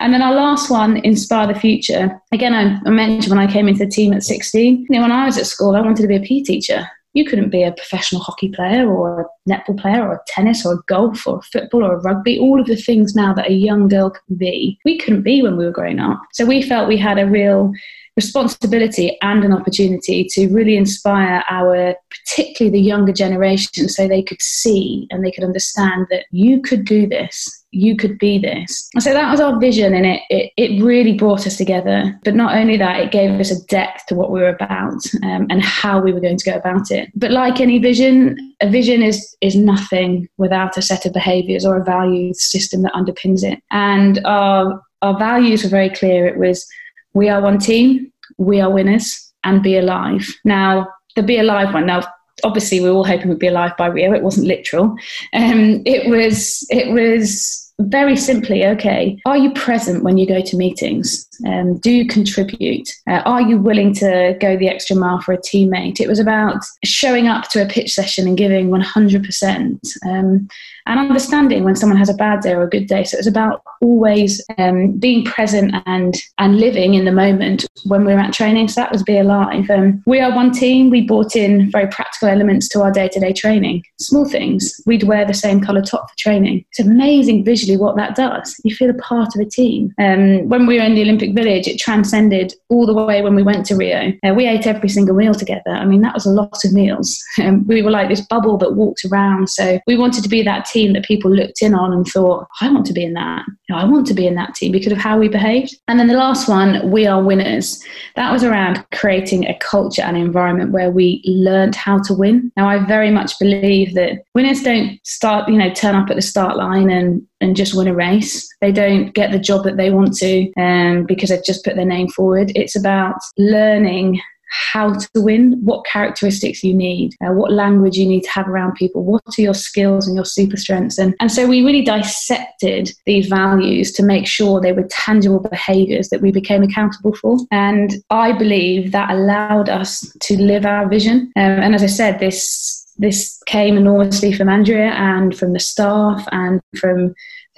And then our last one, Inspire the Future. Again, I, mentioned when I came into the team at 16, you know, when I was at school, I wanted to be a PE teacher you couldn't be a professional hockey player or a netball player or a tennis or a golf or a football or a rugby, all of the things now that a young girl can be, we couldn't be when we were growing up. So we felt we had a real responsibility and an opportunity to really inspire our, particularly the younger generation, so they could see and they could understand that you could do this you could be this. And so that was our vision, and it, it, it, really brought us together. But not only that, it gave us a depth to what we were about um, and how we were going to go about it. But like any vision, a vision is, is nothing without a set of behaviors or a value system that underpins it. And our, our values were very clear. It was we are one team, we are winners, and be alive. Now, the be alive one, now, obviously we were all hoping we'd be alive by Rio. It wasn't literal. Um, it was it was very simply, okay, are you present when you go to meetings? Um, do you contribute? Uh, are you willing to go the extra mile for a teammate? It was about showing up to a pitch session and giving 100%. Um, and understanding when someone has a bad day or a good day. So it was about always um, being present and and living in the moment when we were at training. So that was Be Alive. Um, we are one team. We brought in very practical elements to our day to day training. Small things. We'd wear the same colour top for training. It's amazing visually what that does. You feel a part of a team. Um, when we were in the Olympic Village, it transcended all the way when we went to Rio. Uh, we ate every single meal together. I mean, that was a lot of meals. Um, we were like this bubble that walked around. So we wanted to be that team that people looked in on and thought, I want to be in that. I want to be in that team because of how we behaved. And then the last one, we are winners. That was around creating a culture and environment where we learned how to win. Now, I very much believe that winners don't start, you know, turn up at the start line and and just win a race. They don't get the job that they want to um, because they've just put their name forward. It's about learning how to win, what characteristics you need, uh, what language you need to have around people, what are your skills and your super strengths. And, and so we really dissected these values to make sure they were tangible behaviors that we became accountable for. And I believe that allowed us to live our vision. Um, and as I said, this this came enormously from Andrea and from the staff and from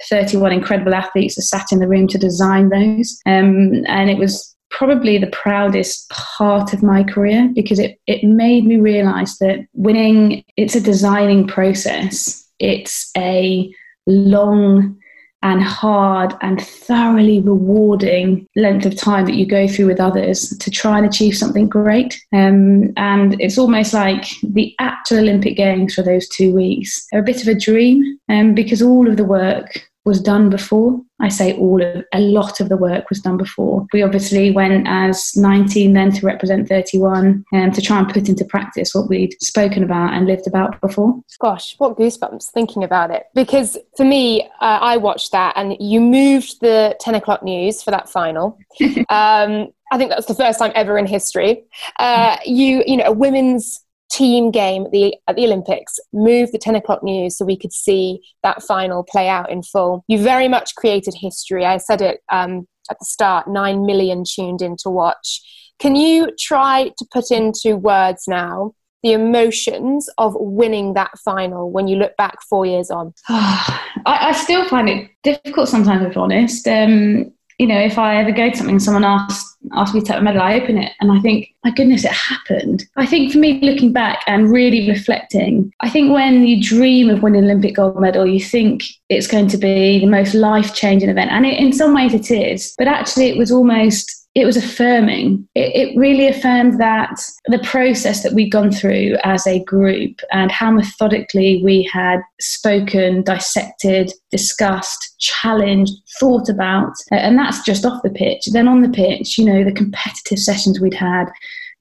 31 incredible athletes that sat in the room to design those. Um, and it was probably the proudest part of my career because it, it made me realize that winning it's a designing process it's a long and hard and thoroughly rewarding length of time that you go through with others to try and achieve something great. Um, and it's almost like the actual Olympic Games for those two weeks are a bit of a dream um, because all of the work was done before. I say all of a lot of the work was done before. We obviously went as 19 then to represent 31 and um, to try and put into practice what we'd spoken about and lived about before. Gosh, what goosebumps thinking about it. Because for me, uh, I watched that and you moved the 10 o'clock news for that final. um, I think that was the first time ever in history. Uh, you, you know, a women's team game at the at the Olympics, move the 10 o'clock news so we could see that final play out in full. You very much created history. I said it um, at the start, nine million tuned in to watch. Can you try to put into words now the emotions of winning that final when you look back four years on? I, I, still find it difficult sometimes, if honest. Um, you know, if I ever go to something, someone asks asks me to take a medal, I open it and I think, my goodness, it happened. I think for me, looking back and really reflecting, I think when you dream of winning an Olympic gold medal, you think it's going to be the most life changing event, and it, in some ways it is. But actually, it was almost it was affirming. It, it, really affirmed that the process that we'd gone through as a group and how methodically we had spoken, dissected, discussed, challenged, thought about. And that's just off the pitch. Then on the pitch, you know, the competitive sessions we'd had.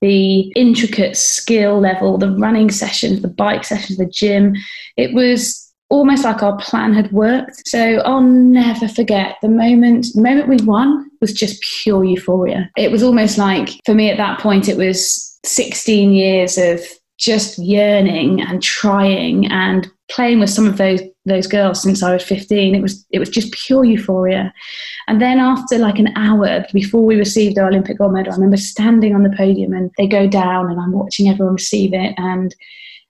The intricate skill level, the running sessions, the bike sessions, the gym. It was almost like our plan had worked. So I'll never forget the moment the moment we won was just pure euphoria. It was almost like for me at that point it was 16 years of just yearning and trying and playing with some of those those girls since I was 15 it was it was just pure euphoria and then after like an hour before we received our Olympic gold medal I remember standing on the podium and they go down and I'm watching everyone receive it and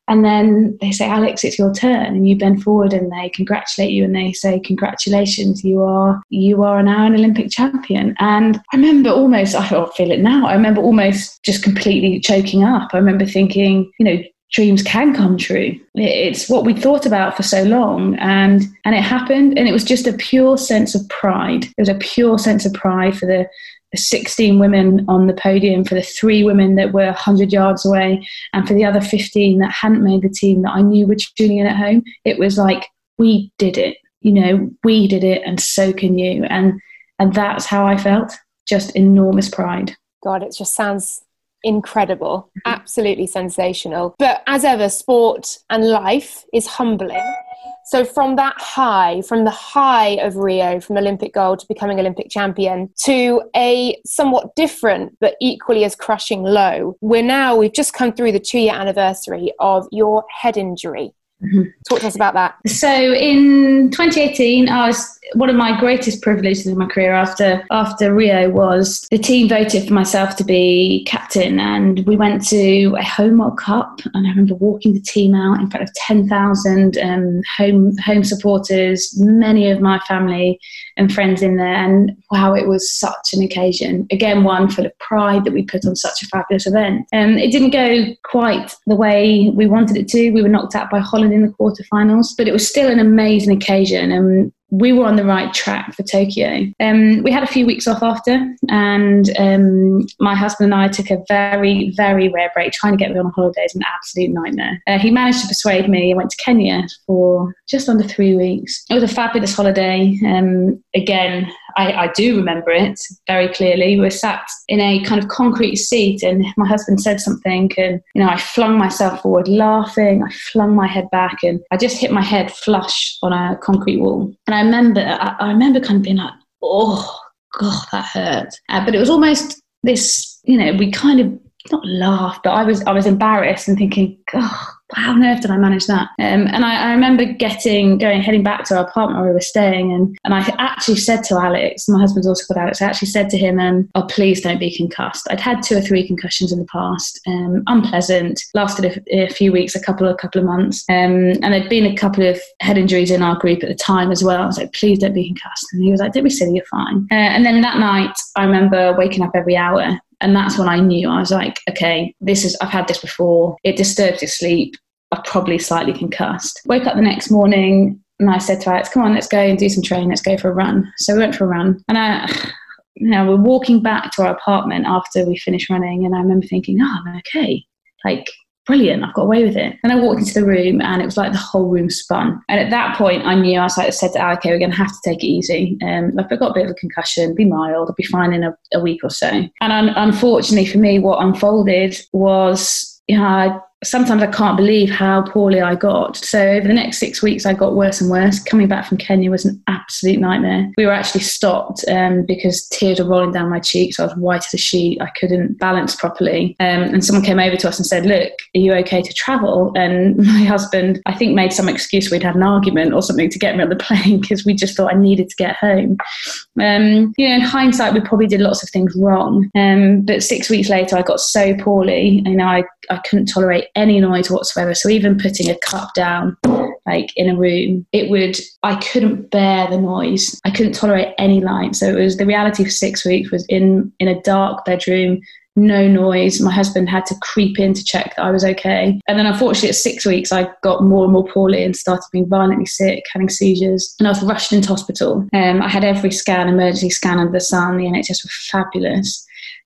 and then they say, Alex, it's your turn, and you bend forward and they congratulate you and they say, Congratulations, you are you are now an Olympic champion. And I remember almost, I feel it now, I remember almost just completely choking up. I remember thinking, you know, dreams can come true. It's what we thought about for so long, and and it happened, and it was just a pure sense of pride. It was a pure sense of pride for the 16 women on the podium, for the three women that were 100 yards away, and for the other 15 that hadn't made the team that I knew were tuning in at home, it was like, we did it. You know, we did it, and so can you. And and that's how I felt. Just enormous pride. God, it just sounds incredible, mm-hmm. absolutely sensational. But as ever, sport and life is humbling. So, from that high, from the high of Rio, from Olympic gold to becoming Olympic champion, to a somewhat different but equally as crushing low, we're now, we've just come through the two year anniversary of your head injury. Mm-hmm. Talk to us about that. So in 2018, I was one of my greatest privileges in my career after after Rio was the team voted for myself to be captain, and we went to a home World Cup. And I remember walking the team out in front of 10,000 um, home home supporters, many of my family and friends in there. And wow, it was such an occasion. Again, one full of pride that we put on such a fabulous event. And um, it didn't go quite the way we wanted it to. We were knocked out by Holland in the quarterfinals, but it was still an amazing occasion. And we were on the right track for Tokyo. Um, we had a few weeks off after, and um, my husband and I took a very, very rare break trying to get me on a holiday is an absolute nightmare. Uh, he managed to persuade me. I went to Kenya for just under three weeks. It was a fabulous holiday. Um, again, I, I, do remember it very clearly. We were sat in a kind of concrete seat, and my husband said something, and you know, I flung myself forward, laughing. I flung my head back, and I just hit my head flush on a concrete wall. And I remember, I, I remember kind of being like, "Oh, God, that hurt." Uh, but it was almost this, you know, we kind of not laughed, but I was I was embarrassed and thinking, "God." How on earth did I manage that? Um, and I, I, remember getting, going, heading back to our apartment where we were staying. And, and I actually said to Alex, my husband's also called Alex, I actually said to him, um, oh, please don't be concussed. I'd had two or three concussions in the past, um, unpleasant, lasted a, a, few weeks, a couple, a couple of months. Um, and there'd been a couple of head injuries in our group at the time as well. I was like, please don't be concussed. And he was like, don't be silly, you're fine. Uh, and then that night, I remember waking up every hour and that's when I knew I was like, okay, this is, I've had this before. It disturbs your sleep. I'm probably slightly concussed. Woke up the next morning, and I said to Alex, "Come on, let's go and do some training. Let's go for a run." So we went for a run, and I, you know, we're walking back to our apartment after we finished running, and I remember thinking, "Oh, I'm okay." Like brilliant, I've got away with it. And I walked into the room and it was like the whole room spun. And at that point, I knew I was like, I said to Al, okay, we're going to have to take it easy. Um, I've got a bit of a concussion, be mild, I'll be fine in a, a week or so. And un- unfortunately for me, what unfolded was, you know, I sometimes I can't believe how poorly I got. So over the next six weeks, I got worse and worse. Coming back from Kenya was an absolute nightmare. We were actually stopped um, because tears were rolling down my cheeks. I was white as a sheet. I couldn't balance properly. Um, and someone came over to us and said, "Look, are you okay to travel?" And my husband, I think, made some excuse. We'd had an argument or something to get me on the plane because we just thought I needed to get home. Um, you know, in hindsight, we probably did lots of things wrong. Um, but six weeks later, I got so poorly. Know, I, I couldn't tolerate any noise whatsoever. So even putting a cup down, like in a room, it would, I couldn't bear the noise. I couldn't tolerate any light. So it was the reality for six weeks was in, in a dark bedroom, no noise. My husband had to creep in to check that I was okay. And then unfortunately at six weeks, I got more and more poorly and started being violently sick, having seizures. And I was rushed into hospital. Um, I had every scan, emergency scan under the sun. The NHS were fabulous.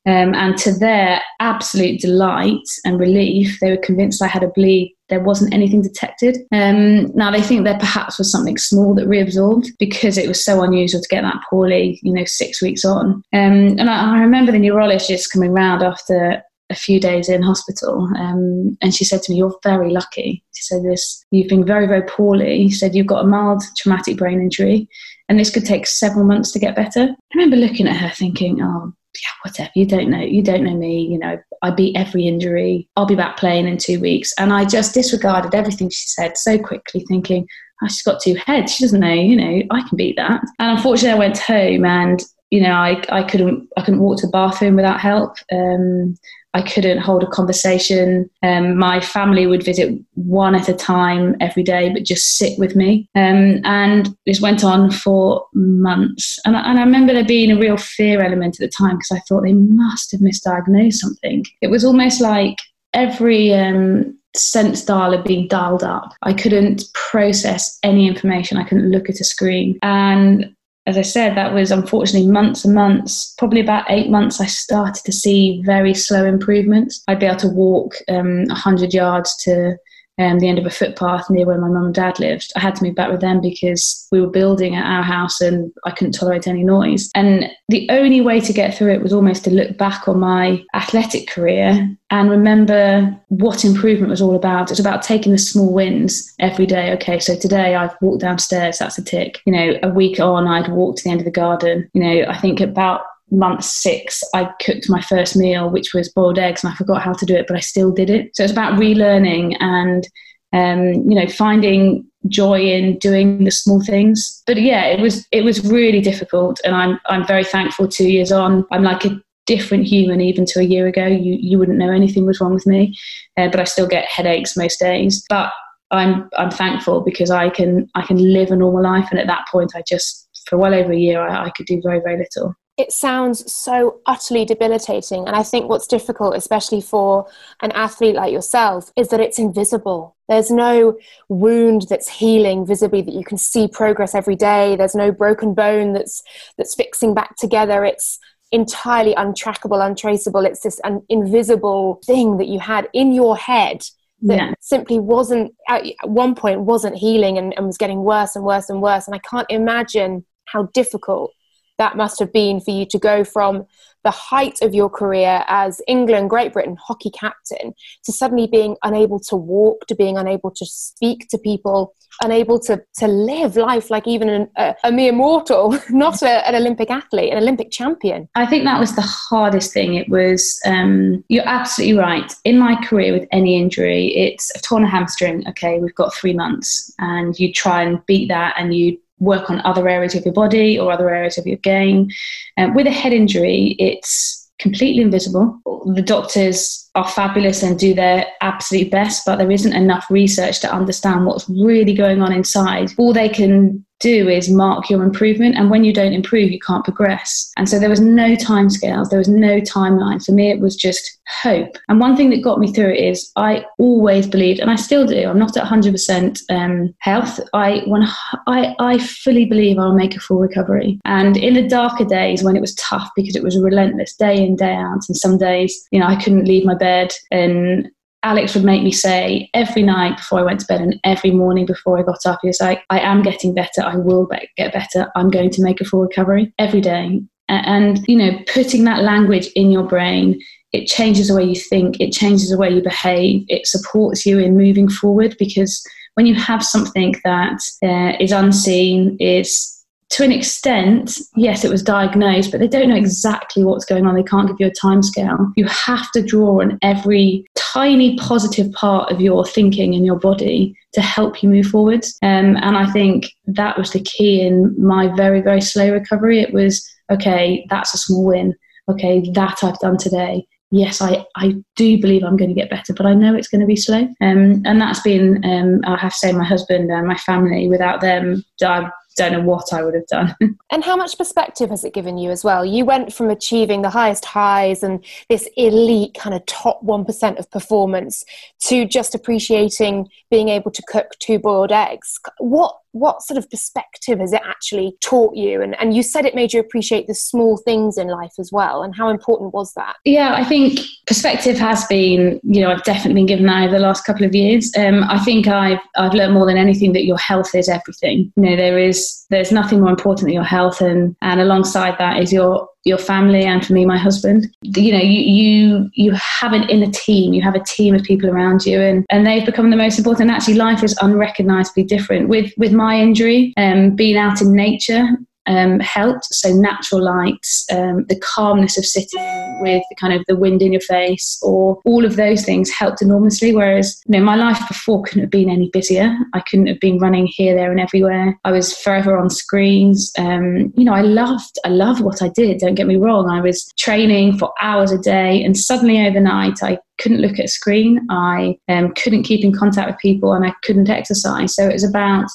Um, and to their absolute delight and relief, they were convinced I had a bleed. There wasn't anything detected. Um, now they think there perhaps was something small that reabsorbed because it was so unusual to get that poorly, you know, six weeks on. Um, and I, I, remember the neurologist coming round after a few days in hospital, um, and she said to me, "You're very lucky." She said, "This, you've been very, very poorly." She said, "You've got a mild traumatic brain injury." And this could take several months to get better. I remember looking at her thinking, oh, yeah, whatever. You don't know. You don't know me. You know, I beat every injury. I'll be back playing in two weeks. And I just disregarded everything she said so quickly, thinking, oh, she's got two heads. She doesn't know. You know, I can beat that. And unfortunately, I went home and you know, I, I couldn't I couldn't walk to the bathroom without help. Um, I couldn't hold a conversation. Um, my family would visit one at a time every day, but just sit with me. Um, and this went on for months. And I, and I remember there being a real fear element at the time because I thought they must have misdiagnosed something. It was almost like every um, sense dial had been dialed up. I couldn't process any information. I couldn't look at a screen. And as I said, that was unfortunately months and months. Probably about eight months, I started to see very slow improvements. I'd be able to walk um, 100 yards to um, the end of a footpath near where my mum and dad lived. I had to move back with them because we were building at our house and I couldn't tolerate any noise. And the only way to get through it was almost to look back on my athletic career and remember what improvement was all about. It's about taking the small wins every day. Okay, so today I've walked downstairs, that's a tick. You know, a week on, I'd walked to the end of the garden. You know, I think about month six, I cooked my first meal, which was boiled eggs, and I forgot how to do it, but I still did it. So it's about relearning and um, you know finding joy in doing the small things. But yeah, it was it was really difficult, and I'm I'm very thankful. Two years on, I'm like a different human even to a year ago. You you wouldn't know anything was wrong with me, uh, but I still get headaches most days. But I'm I'm thankful because I can I can live a normal life, and at that point, I just for well over a year I, I could do very very little it sounds so utterly debilitating. And I think what's difficult, especially for an athlete like yourself, is that it's invisible. There's no wound that's healing visibly that you can see progress every day. There's no broken bone that's that's fixing back together. It's entirely untrackable, untraceable. It's this an invisible thing that you had in your head that yeah. simply wasn't at one point wasn't healing and, and was getting worse and worse and worse. And I can't imagine how difficult that must have been for you to go from the height of your career as England, Great Britain hockey captain to suddenly being unable to walk, to being unable to speak to people, unable to, to live life like even an, a, a, mere mortal, not a, an Olympic athlete, an Olympic champion. I think that was the hardest thing. It was, um, you're absolutely right. In my career with any injury, it's a torn hamstring. Okay, we've got three months, and you try and beat that and you work on other areas of your body or other areas of your game. Um, with a head injury, it's completely invisible. The doctors are fabulous and do their absolute best, but there isn't enough research to understand what's really going on inside. All they can do is mark your improvement. And when you don't improve, you can't progress. And so there was no time scales, there was no timeline. For me, it was just hope. And one thing that got me through it is I always believed, and I still do, I'm not at 100% um, health. I, when I, I fully believe I'll make a full recovery. And in the darker days when it was tough because it was relentless day in, day out, and some days, you know, I couldn't leave my bed and Alex would make me say every night before I went to bed and every morning before I got up, he was like, I am getting better. I will be- get better. I'm going to make a full recovery every day. And, you know, putting that language in your brain, it changes the way you think, it changes the way you behave, it supports you in moving forward because when you have something that uh, is unseen, is to an extent, yes, it was diagnosed, but they don't know exactly what's going on. They can't give you a timescale. You have to draw on every tiny positive part of your thinking and your body to help you move forward. Um, and I think that was the key in my very, very slow recovery. It was, okay, that's a small win. Okay, that I've done today yes, I, I do believe I'm going to get better, but I know it's going to be slow. Um, and that's been, um, I have to say, my husband and my family. Without them, I don't know what I would have done. and how much perspective has it given you as well? You went from achieving the highest highs and this elite kind of top 1% of performance to just appreciating being able to cook two boiled eggs. What what sort of perspective has it actually taught you? And, and you said it made you appreciate the small things in life as well. And how important was that? Yeah, I think perspective has been, you know, I've definitely been given that over the last couple of years. Um, I think I've, I've learned more than anything that your health is everything. You know, there is, there's nothing more important than your health. And, and alongside that is your, your family and for me my husband. You know you you you have an inner team you have a team of people around you and and they've become the most important. Actually life is unrecognizably different. With with my injury um being out in nature um, helped. So natural lights, um, the calmness of sitting with the kind of the wind in your face, or all of those things helped enormously. Whereas, you know, my life before couldn't have been any busier. I couldn't have been running here, there, and everywhere. I was forever on screens. Um, you know, I loved, I loved what I did. Don't get me wrong. I was training for hours a day, and suddenly overnight, I couldn't look at a screen. I um, couldn't keep in contact with people, and I couldn't exercise. So it was about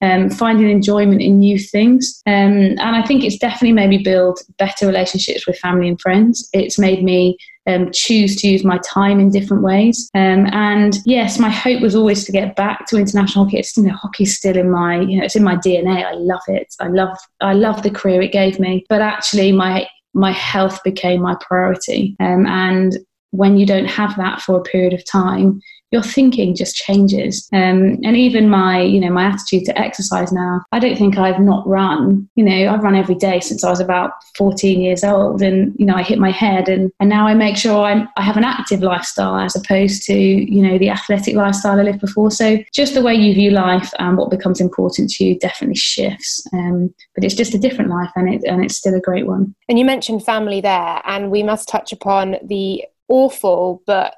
um, finding enjoyment in new things. Um, and I think it's definitely made me build better relationships with family and friends. It's made me um, choose to use my time in different ways. Um, and yes, my hope was always to get back to international hockey. It's, you know, hockey's still in my, you know, it's in my DNA. I love it. I love, I love the career it gave me. But actually, my my health became my priority. Um, and when you don't have that for a period of time, your thinking just changes. Um, and even my, you know, my attitude to exercise now, I don't think I've not run. You know, I've run every day since I was about 14 years old and, you know, I hit my head and, and now I make sure I'm, I have an active lifestyle as opposed to, you know, the athletic lifestyle I lived before. So just the way you view life and what becomes important to you definitely shifts. Um, but it's just a different life and, it, and it's still a great one. And you mentioned family there and we must touch upon the awful but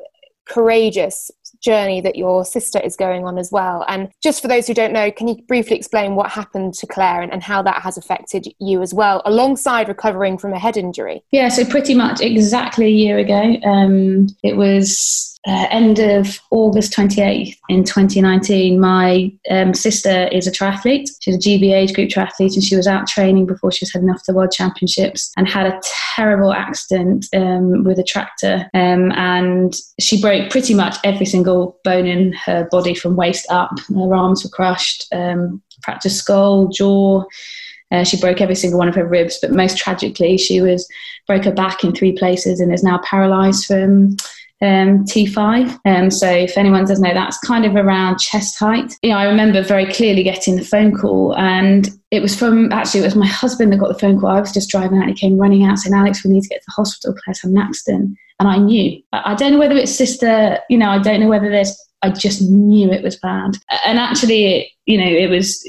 courageous journey that your sister is going on as well. And just for those who don't know, can you briefly explain what happened to Claire and, and how that has affected you as well, alongside recovering from a head injury? Yeah, so pretty much exactly a year ago. Um, it was uh, end of August 28th in 2019, my um, sister is a triathlete. She's a GB age group triathlete, and she was out training before she was heading off to the World Championships and had a terrible accident um, with a tractor. Um, and she broke pretty much every single bone in her body from waist up. Her arms were crushed, um, fractured skull, jaw. Uh, she broke every single one of her ribs, but most tragically, she was broke her back in three places and is now paralysed from um, T5. Um, so if anyone doesn't know, that's kind of around chest height. You know, I remember very clearly getting the phone call, and it was from actually it was my husband that got the phone call. I was just driving out. And he came running out saying, "Alex, we need to get to the hospital. Claire's had an accident." And I knew. I, don't know whether it's sister. You know, I don't know whether there's. I just knew it was bad. And actually, it, you know, it was.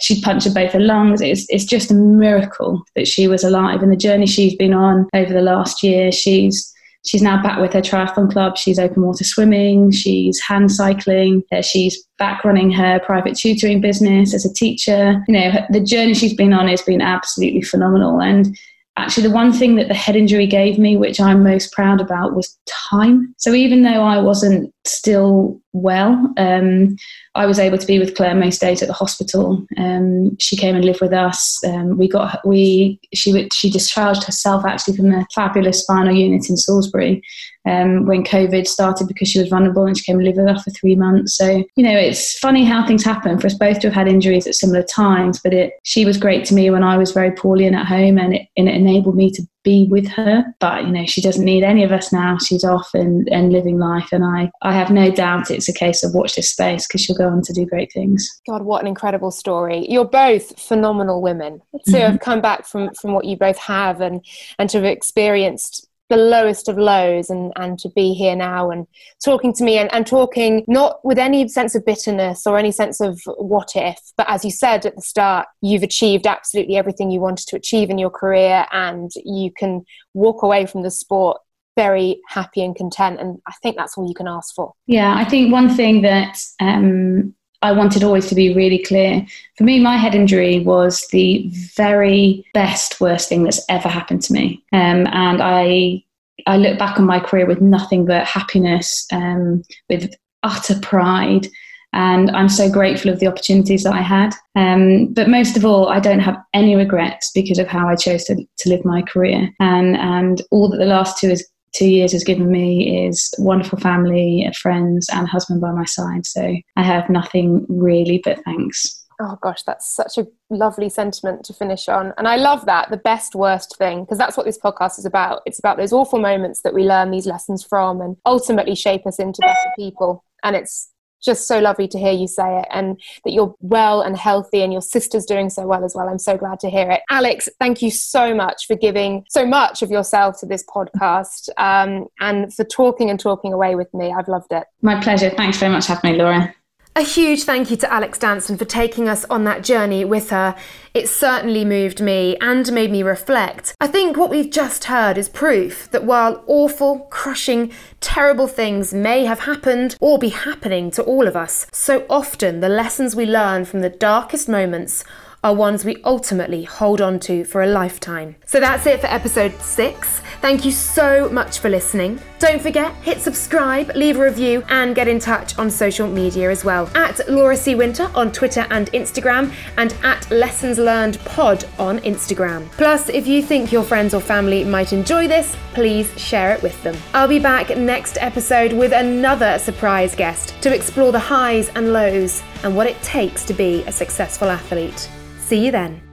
She punctured both her lungs. It's, it's just a miracle that she was alive. And the journey she's been on over the last year, she's she's now back with her triathlon club. She's open water swimming. She's hand cycling. Uh, she's back running her private tutoring business as a teacher. You know, the journey she's been on has been absolutely phenomenal. And actually the one thing that the head injury gave me, which I'm most proud about, was time. So even though I wasn't still well, um, I was able to be with Claire most days at the hospital. Um, she came and lived with us. Um, we got we she she discharged herself actually from a fabulous spinal unit in Salisbury um, when COVID started because she was vulnerable and she came and lived with us for three months. So you know it's funny how things happen for us both to have had injuries at similar times. But it she was great to me when I was very poorly and at home, and it, and it enabled me to be with her. But you know, she doesn't need any of us now. She's off and, and living life. And I, I have no doubt it's a case of watch this space because she'll go on to do great things. God, what an incredible story. You're both phenomenal women to mm-hmm. have come back from, from what you both have and, and to have experienced the lowest of lows and, and to be here now and talking to me and, and talking not with any sense of bitterness or any sense of what if, but as you said at the start, you've achieved absolutely everything you wanted to achieve in your career and you can walk away from the sport very happy and content. And I think that's all you can ask for. Yeah, I think one thing that um, I wanted always to be really clear. For me, my head injury was the very best, worst thing that's ever happened to me. Um, and I, I look back on my career with nothing but happiness, um, with utter pride. And I'm so grateful of the opportunities that I had. Um, but most of all, I don't have any regrets because of how I chose to, to live my career. And, and all that the last two is, two years has given me is wonderful family, friends, and husband by my side. So I have nothing really but thanks. Oh gosh, that's such a lovely sentiment to finish on. And I love that, the best worst thing, because that's what this podcast is about. It's about those awful moments that we learn these lessons from and ultimately shape us into better people. And it's just so lovely to hear you say it and that you're well and healthy and your sister's doing so well as well. I'm so glad to hear it. Alex, thank you so much for giving so much of yourself to this podcast um, and for talking and talking away with me. I've loved it. My pleasure. Thanks very much for having me, Laura. A huge thank you to Alex Danson for taking us on that journey with her. It certainly moved me and made me reflect. I think what we've just heard is proof that while awful, crushing, terrible things may have happened or be happening to all of us, so often the lessons we learn from the darkest moments are ones we ultimately hold on to for a lifetime. So that's it for episode six. Thank you so much for listening. Don't forget, hit subscribe, leave a review, and get in touch on social media as well. At Laura C. Winter on Twitter and Instagram, and at Lessons Learned Pod on Instagram. Plus, if you think your friends or family might enjoy this, please share it with them. I'll be back next episode with another surprise guest to explore the highs and lows and what it takes to be a successful athlete. See you then.